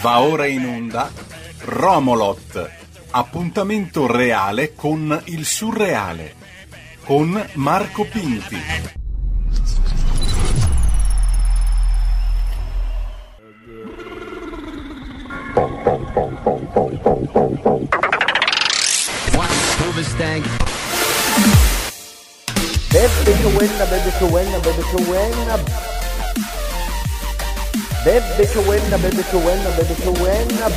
Va ora in onda Romolot, appuntamento reale con il surreale, con Marco Pinti. Bebe Chowena, Bebe Chowena, Bebe Chowena. Bebe Chowena, Bebe Chowena, Bebe Chowena.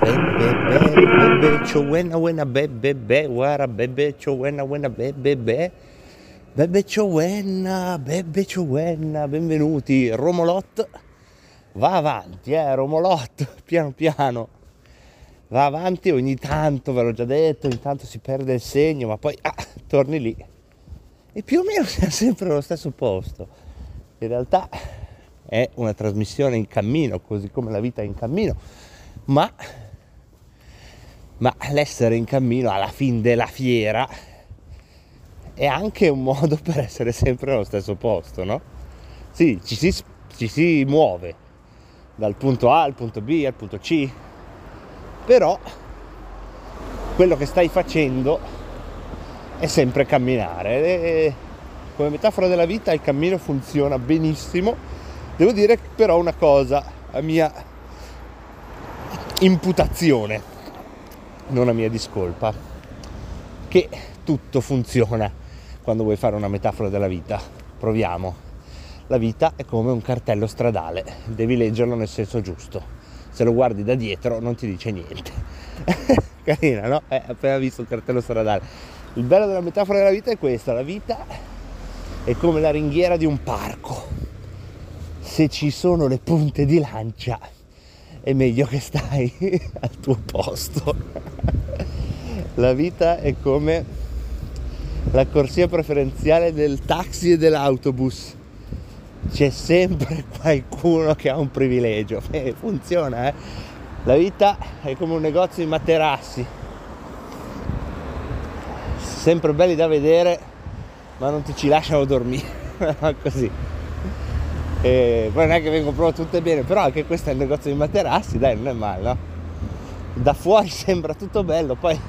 Bebe, Bebe Chowena, Wena, Bebe, Be, Wara, Bebe Chowena, Wena, Bebe, Be. Bebe Chowena, Bebe Chowena, benvenuti. Romolot va avanti, eh, Romolot, piano piano va avanti ogni tanto, ve l'ho già detto, ogni tanto si perde il segno, ma poi ah, torni lì. E più o meno siamo sempre allo stesso posto. In realtà è una trasmissione in cammino, così come la vita è in cammino, ma, ma l'essere in cammino alla fine della fiera è anche un modo per essere sempre allo stesso posto, no? Sì, ci si, ci si muove dal punto A al punto B al punto C, però quello che stai facendo è sempre camminare. E come metafora della vita il cammino funziona benissimo. Devo dire però una cosa, a mia imputazione, non a mia discolpa, che tutto funziona quando vuoi fare una metafora della vita. Proviamo. La vita è come un cartello stradale, devi leggerlo nel senso giusto se lo guardi da dietro non ti dice niente. Carina, no? Eh, appena visto il cartello stradale. Il bello della metafora della vita è questa, la vita è come la ringhiera di un parco. Se ci sono le punte di lancia è meglio che stai al tuo posto. La vita è come la corsia preferenziale del taxi e dell'autobus c'è sempre qualcuno che ha un privilegio. Eh, funziona, eh? La vita è come un negozio di materassi. Sempre belli da vedere, ma non ti ci lasciano dormire. Così. E poi non è che vengono proprio tutte bene, però anche questo è il negozio di materassi, dai, non è male, no? Da fuori sembra tutto bello, poi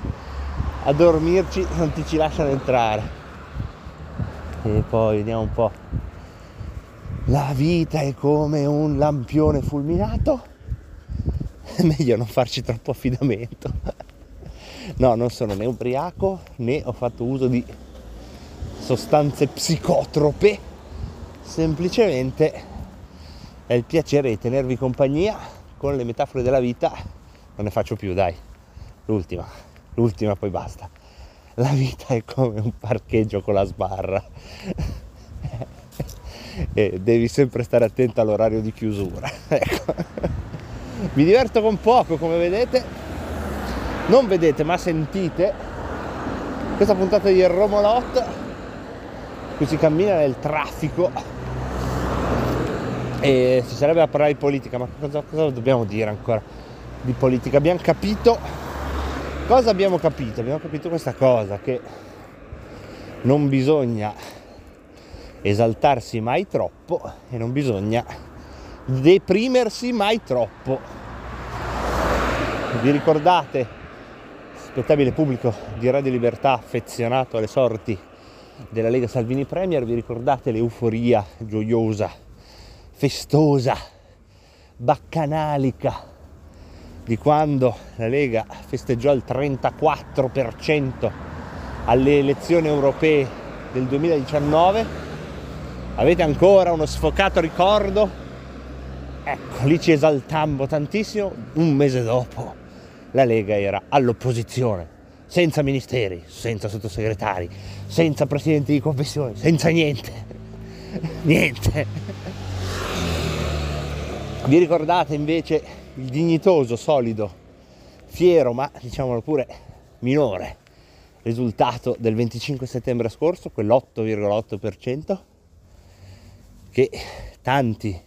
a dormirci non ti ci lasciano entrare. E poi vediamo un po' la vita è come un lampione fulminato, è meglio non farci troppo affidamento. No, non sono né ubriaco né ho fatto uso di sostanze psicotrope, semplicemente è il piacere di tenervi compagnia con le metafore della vita. Non ne faccio più, dai, l'ultima, l'ultima poi basta. La vita è come un parcheggio con la sbarra e devi sempre stare attento all'orario di chiusura. ecco. Mi diverto con poco, come vedete. Non vedete, ma sentite questa puntata di Romolot. Qui si cammina nel traffico e si sarebbe a parlare di politica, ma cosa, cosa dobbiamo dire ancora di politica? Abbiamo capito cosa abbiamo capito? Abbiamo capito questa cosa che non bisogna esaltarsi mai troppo e non bisogna deprimersi mai troppo. Vi ricordate, spettabile pubblico di Radio Libertà affezionato alle sorti della Lega Salvini Premier, vi ricordate l'euforia gioiosa, festosa, baccanalica di quando la Lega festeggiò il 34% alle elezioni europee del 2019 Avete ancora uno sfocato ricordo? Ecco, lì ci esaltammo tantissimo. Un mese dopo la Lega era all'opposizione, senza ministeri, senza sottosegretari, senza presidenti di confessione, senza niente. niente. Vi ricordate invece il dignitoso, solido, fiero, ma diciamolo pure minore risultato del 25 settembre scorso, quell'8,8%? che tanti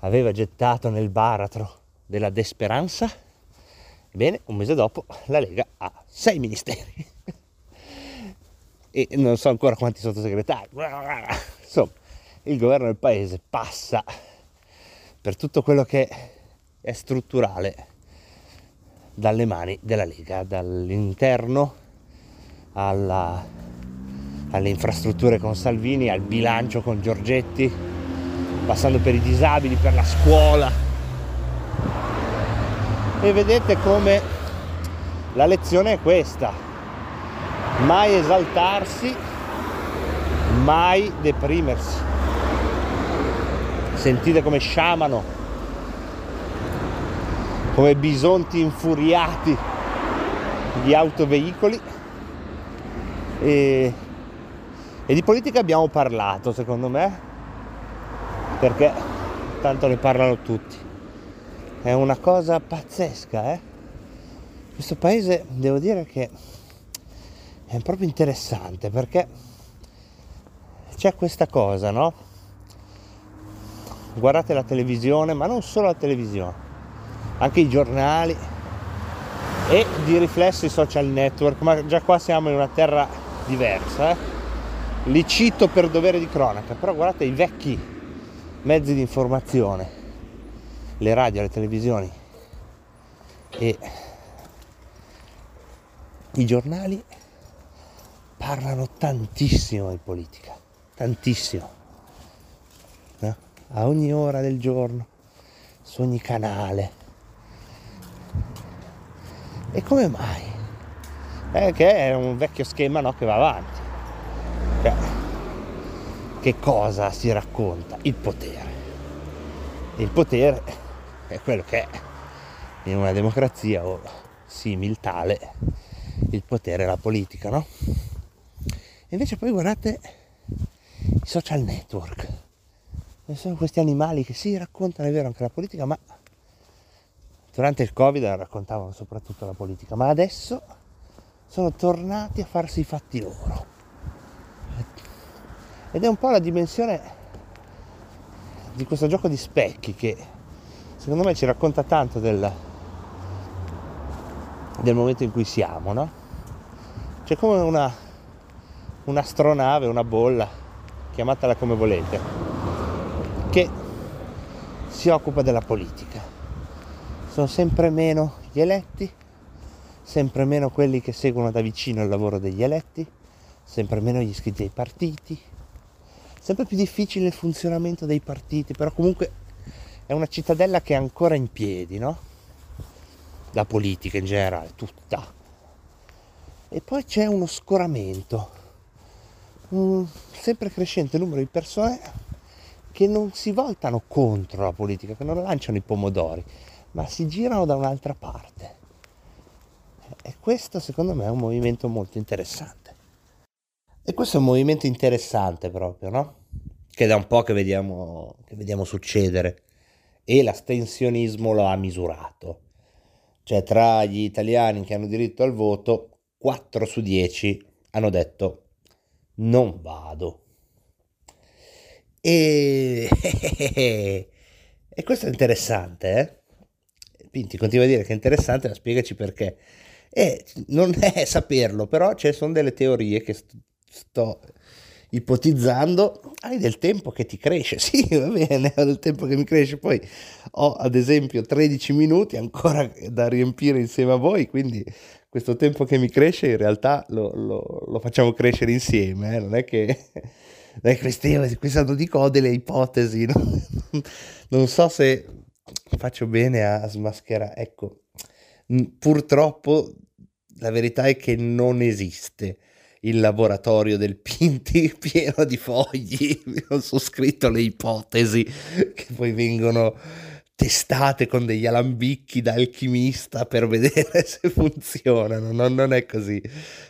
aveva gettato nel baratro della desperanza, ebbene un mese dopo la Lega ha sei ministeri e non so ancora quanti sottosegretari. Insomma, il governo del paese passa per tutto quello che è strutturale dalle mani della Lega, dall'interno alla, alle infrastrutture con Salvini, al bilancio con Giorgetti, passando per i disabili, per la scuola. E vedete come la lezione è questa, mai esaltarsi, mai deprimersi. Sentite come sciamano, come bisonti infuriati di autoveicoli. E, e di politica abbiamo parlato secondo me perché tanto ne parlano tutti è una cosa pazzesca eh? questo paese devo dire che è proprio interessante perché c'è questa cosa no guardate la televisione ma non solo la televisione anche i giornali e di riflesso i social network ma già qua siamo in una terra diversa eh? li cito per dovere di cronaca però guardate i vecchi mezzi di informazione le radio, le televisioni e i giornali parlano tantissimo di politica tantissimo eh? a ogni ora del giorno su ogni canale e come mai? Eh, che è un vecchio schema no, che va avanti. Cioè, che cosa si racconta? Il potere. Il potere è quello che è in una democrazia o simil tale il potere è la politica, no? E invece poi guardate i social network. Sono questi animali che si sì, raccontano, è vero, anche la politica, ma durante il covid raccontavano soprattutto la politica ma adesso sono tornati a farsi i fatti loro ed è un po' la dimensione di questo gioco di specchi che secondo me ci racconta tanto del, del momento in cui siamo no? c'è come una un'astronave, una bolla chiamatela come volete che si occupa della politica sono sempre meno gli eletti, sempre meno quelli che seguono da vicino il lavoro degli eletti, sempre meno gli iscritti ai partiti, sempre più difficile il funzionamento dei partiti, però comunque è una cittadella che è ancora in piedi, no? La politica in generale, tutta. E poi c'è uno scoramento, un sempre crescente numero di persone che non si voltano contro la politica, che non lanciano i pomodori, ma si girano da un'altra parte. E questo secondo me è un movimento molto interessante. E questo è un movimento interessante proprio, no? Che da un po' che vediamo, che vediamo succedere. E l'astensionismo lo ha misurato. Cioè tra gli italiani che hanno diritto al voto, 4 su 10 hanno detto non vado. E, e questo è interessante, eh? Pinti continua a dire che è interessante, ma spiegaci perché. E non è saperlo, però ci sono delle teorie che sto ipotizzando. Hai del tempo che ti cresce, sì, va bene, ho del tempo che mi cresce, poi ho ad esempio 13 minuti ancora da riempire insieme a voi, quindi questo tempo che mi cresce in realtà lo, lo, lo facciamo crescere insieme, eh? non è che... Dai Cristina, qui stanno dico delle ipotesi, no? non so se faccio bene a smascherare. Ecco, purtroppo la verità è che non esiste il laboratorio del Pinti pieno di fogli, sono scritto le ipotesi che poi vengono testate con degli alambicchi da alchimista per vedere se funzionano. Non, non, è così.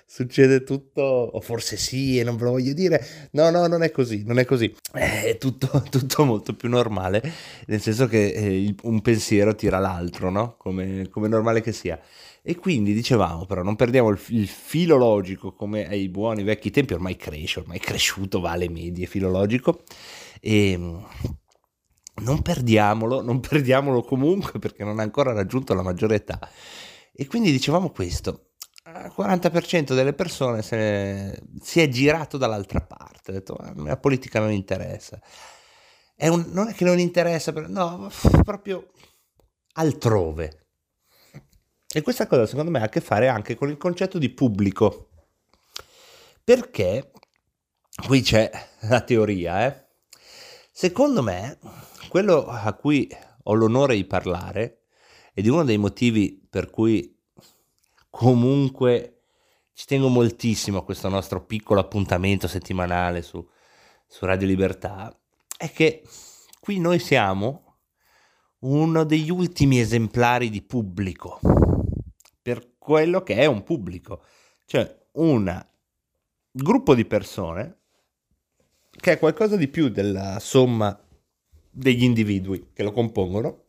Succede tutto, o forse sì, e non ve lo voglio dire. No, no, non è così, non è così. È tutto, tutto molto più normale, nel senso che eh, un pensiero tira l'altro, no? Come, come normale che sia. E quindi dicevamo, però, non perdiamo il, il, filologico come ai buoni vecchi tempi, ormai cresce, ormai è cresciuto, va alle medie filologico. E non perdiamolo, non perdiamolo comunque perché non ha ancora raggiunto la maggiore età. E quindi dicevamo questo, il 40% delle persone ne, si è girato dall'altra parte, ha detto la politica non interessa. È un, non è che non interessa, no, proprio altrove. E questa cosa secondo me ha a che fare anche con il concetto di pubblico. Perché qui c'è la teoria, eh? Secondo me, quello a cui ho l'onore di parlare ed è uno dei motivi per cui comunque ci tengo moltissimo a questo nostro piccolo appuntamento settimanale su, su Radio Libertà, è che qui noi siamo uno degli ultimi esemplari di pubblico, per quello che è un pubblico, cioè un gruppo di persone che è qualcosa di più della somma degli individui che lo compongono,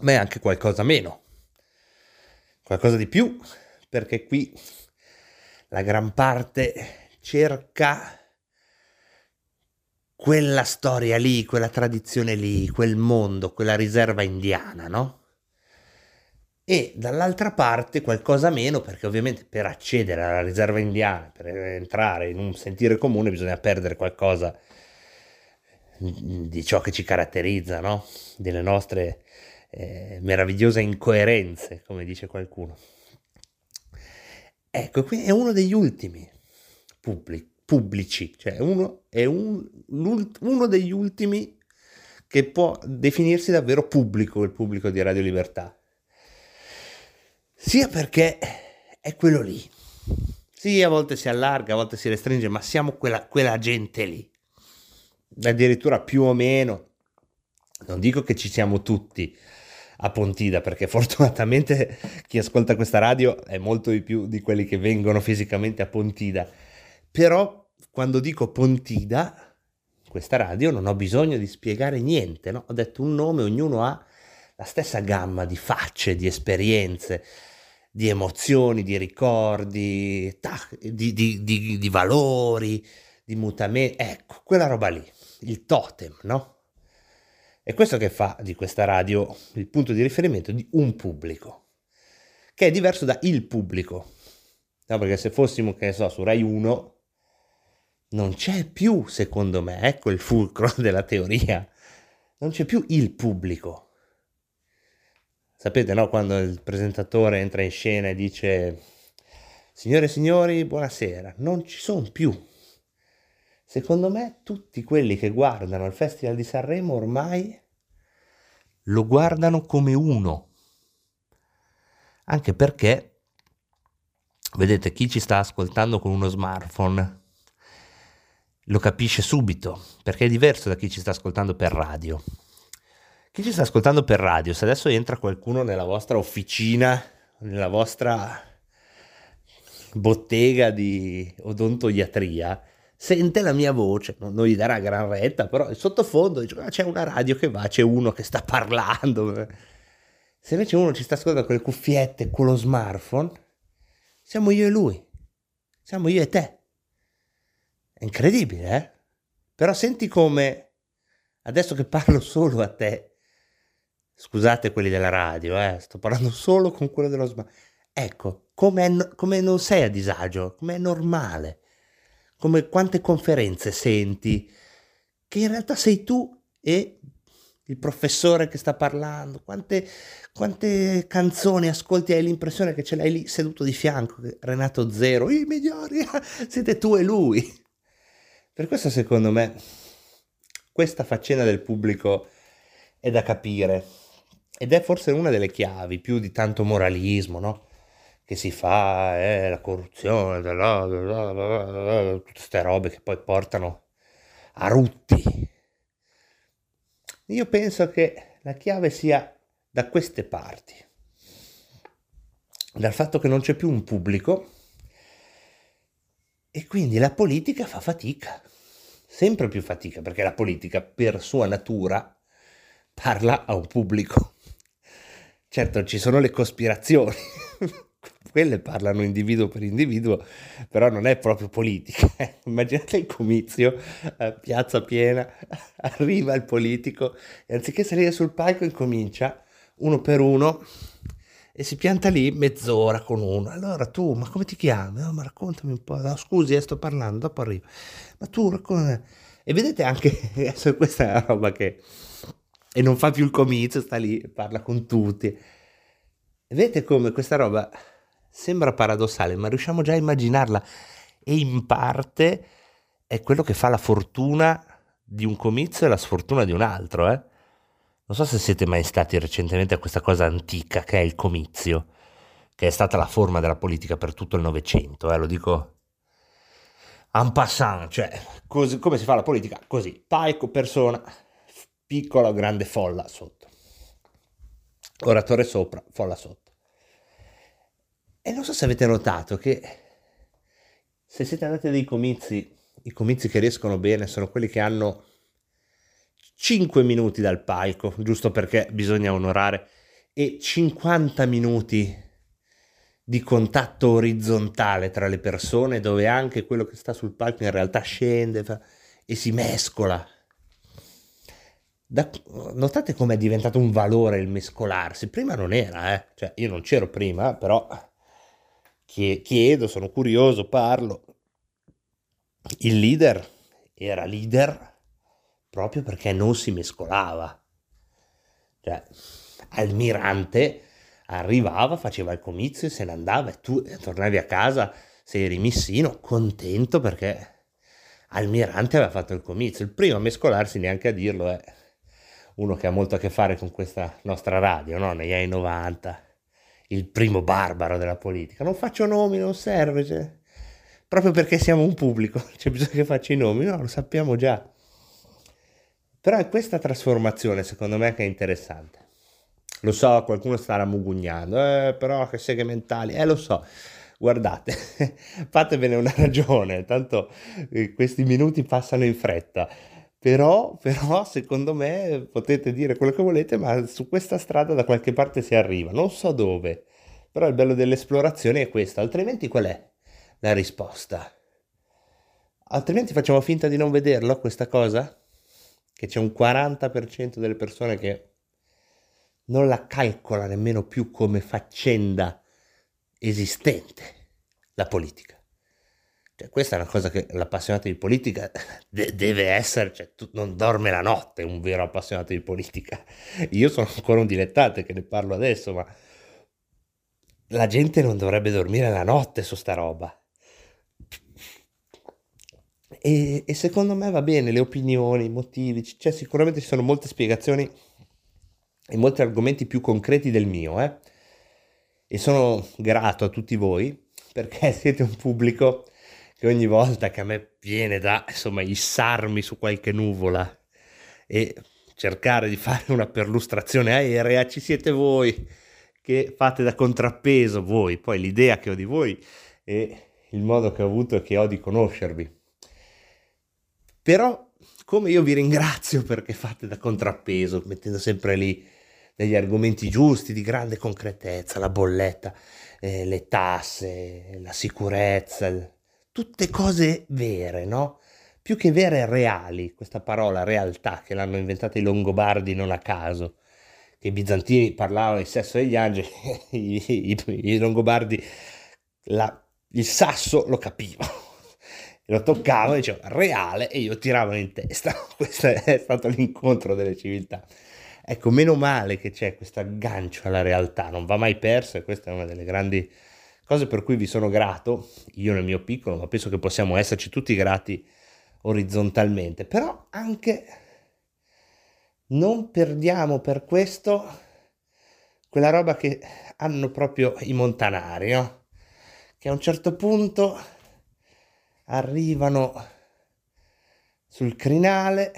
ma è anche qualcosa meno qualcosa di più, perché qui la gran parte cerca quella storia lì, quella tradizione lì, quel mondo, quella riserva indiana, no? E dall'altra parte qualcosa meno, perché ovviamente per accedere alla riserva indiana, per entrare in un sentire comune, bisogna perdere qualcosa di ciò che ci caratterizza, no? Delle nostre eh, meravigliose incoerenze, come dice qualcuno. Ecco, qui è uno degli ultimi pubblic- pubblici, cioè uno, è un, uno degli ultimi che può definirsi davvero pubblico, il pubblico di Radio Libertà. Sia perché è quello lì. Sì, a volte si allarga, a volte si restringe, ma siamo quella, quella gente lì. Addirittura più o meno, non dico che ci siamo tutti, a Pontida, perché fortunatamente chi ascolta questa radio è molto di più di quelli che vengono fisicamente a Pontida. Però quando dico Pontida, questa radio, non ho bisogno di spiegare niente, no? Ho detto un nome, ognuno ha la stessa gamma di facce, di esperienze, di emozioni, di ricordi, di, di, di, di valori, di mutamenti. Ecco, quella roba lì, il totem, no? È questo che fa di questa radio il punto di riferimento di un pubblico, che è diverso da il pubblico. No, perché se fossimo, che ne so, su Rai 1, non c'è più, secondo me, ecco il fulcro della teoria, non c'è più il pubblico. Sapete, no, quando il presentatore entra in scena e dice, signore e signori, buonasera, non ci sono più Secondo me tutti quelli che guardano il Festival di Sanremo ormai lo guardano come uno. Anche perché, vedete, chi ci sta ascoltando con uno smartphone lo capisce subito, perché è diverso da chi ci sta ascoltando per radio. Chi ci sta ascoltando per radio, se adesso entra qualcuno nella vostra officina, nella vostra bottega di odontoiatria, sente la mia voce, non, non gli darà gran retta, però in sottofondo dice, ah, c'è una radio che va, c'è uno che sta parlando. Se invece uno ci sta ascoltando con le cuffiette, con lo smartphone, siamo io e lui, siamo io e te. È incredibile, eh? Però senti come, adesso che parlo solo a te, scusate quelli della radio, eh, sto parlando solo con quello dello smartphone. Ecco, come, non sei a disagio, come è normale come quante conferenze senti, che in realtà sei tu e il professore che sta parlando, quante, quante canzoni ascolti hai l'impressione che ce l'hai lì seduto di fianco, Renato Zero, i migliori, siete tu e lui. Per questo secondo me questa faccenda del pubblico è da capire ed è forse una delle chiavi, più di tanto moralismo, no? che si fa, eh, la corruzione, bla bla bla tutte queste robe che poi portano a rutti. Io penso che la chiave sia da queste parti, dal fatto che non c'è più un pubblico e quindi la politica fa fatica, sempre più fatica, perché la politica per sua natura parla a un pubblico. Certo, ci sono le cospirazioni quelle parlano individuo per individuo, però non è proprio politica. Immaginate il comizio, eh, piazza piena, arriva il politico e anziché salire sul palco incomincia uno per uno e si pianta lì mezz'ora con uno. Allora tu, ma come ti chiami? No, ma raccontami un po'. No, scusi, eh, sto parlando, dopo arrivo. Ma tu raccontami. E vedete anche, questa è una roba che... E non fa più il comizio, sta lì, parla con tutti. E vedete come questa roba sembra paradossale, ma riusciamo già a immaginarla. E in parte è quello che fa la fortuna di un comizio e la sfortuna di un altro, eh? Non so se siete mai stati recentemente a questa cosa antica che è il comizio, che è stata la forma della politica per tutto il Novecento, eh, lo dico en passant, cioè così, come si fa la politica? Così, paico, persona, piccola o grande folla sotto. Oratore sopra, folla sotto. E non so se avete notato che se siete andati a dei comizi, i comizi che riescono bene sono quelli che hanno 5 minuti dal palco, giusto perché bisogna onorare, e 50 minuti di contatto orizzontale tra le persone dove anche quello che sta sul palco in realtà scende e si mescola. Da, notate come è diventato un valore il mescolarsi. Prima non era, eh? cioè io non c'ero prima, però chiedo, sono curioso, parlo. Il leader era leader proprio perché non si mescolava. Cioè, Almirante arrivava, faceva il comizio e se ne andava e tu tornavi a casa, sei rimissino, contento perché Almirante aveva fatto il comizio. Il primo a mescolarsi, neanche a dirlo, è uno che ha molto a che fare con questa nostra radio, no? negli anni 90, il primo barbaro della politica. Non faccio nomi, non serve, cioè, proprio perché siamo un pubblico, c'è bisogno che faccia i nomi, no, lo sappiamo già. Però è questa trasformazione secondo me che è interessante. Lo so, qualcuno starà mugugnando, eh, però che seghe mentali, eh lo so. Guardate, fatevene una ragione, tanto eh, questi minuti passano in fretta. Però, però, secondo me potete dire quello che volete, ma su questa strada da qualche parte si arriva. Non so dove, però il bello dell'esplorazione è questo. Altrimenti qual è la risposta? Altrimenti facciamo finta di non vederlo questa cosa? che c'è un 40% delle persone che non la calcola nemmeno più come faccenda esistente, la politica. Cioè, questa è una cosa che l'appassionato di politica de- deve essere, cioè, non dorme la notte un vero appassionato di politica. Io sono ancora un dilettante che ne parlo adesso, ma la gente non dovrebbe dormire la notte su sta roba. E, e, secondo me va bene le opinioni, i motivi, cioè sicuramente ci sono molte spiegazioni e molti argomenti più concreti del mio, eh? E sono grato a tutti voi perché siete un pubblico che ogni volta che a me viene da, insomma, issarmi su qualche nuvola e cercare di fare una perlustrazione aerea, ci siete voi che fate da contrappeso voi, poi l'idea che ho di voi e il modo che ho avuto e che ho di conoscervi. Però, come io vi ringrazio perché fate da contrappeso, mettendo sempre lì degli argomenti giusti, di grande concretezza, la bolletta, eh, le tasse, la sicurezza, tutte cose vere, no? Più che vere, reali, questa parola realtà che l'hanno inventata i Longobardi non a caso, che i bizantini parlavano di sesso degli angeli, i, i, i Longobardi la, il sasso lo capivano lo toccavo e dicevo reale e io tiravo in testa. Questo è stato l'incontro delle civiltà. Ecco, meno male che c'è questo aggancio alla realtà, non va mai perso e questa è una delle grandi cose per cui vi sono grato, io nel mio piccolo, ma penso che possiamo esserci tutti grati orizzontalmente, però anche non perdiamo per questo quella roba che hanno proprio i montanari, no? Che a un certo punto arrivano sul crinale,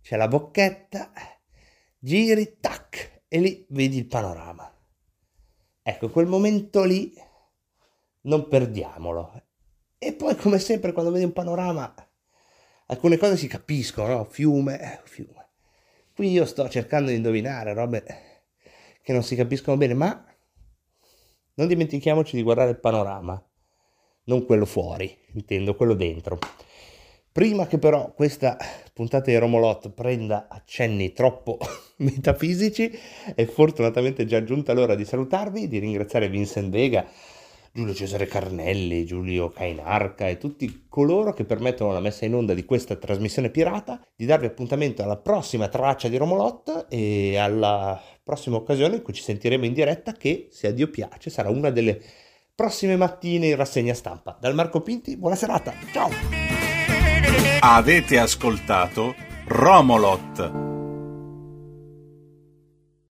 c'è la bocchetta, giri, tac, e lì vedi il panorama. Ecco, quel momento lì non perdiamolo. E poi, come sempre, quando vedi un panorama, alcune cose si capiscono, no? Fiume, eh, fiume. Qui io sto cercando di indovinare robe che non si capiscono bene, ma non dimentichiamoci di guardare il panorama non quello fuori, intendo quello dentro. Prima che però questa puntata di Romolot prenda accenni troppo metafisici, è fortunatamente già giunta l'ora di salutarvi, di ringraziare Vincent Vega, Giulio Cesare Carnelli, Giulio Cainarca e tutti coloro che permettono la messa in onda di questa trasmissione pirata, di darvi appuntamento alla prossima traccia di Romolot e alla prossima occasione in cui ci sentiremo in diretta che, se a Dio piace, sarà una delle prossime mattine in rassegna stampa. Dal Marco Pinti, buona serata, ciao! Avete ascoltato Romolot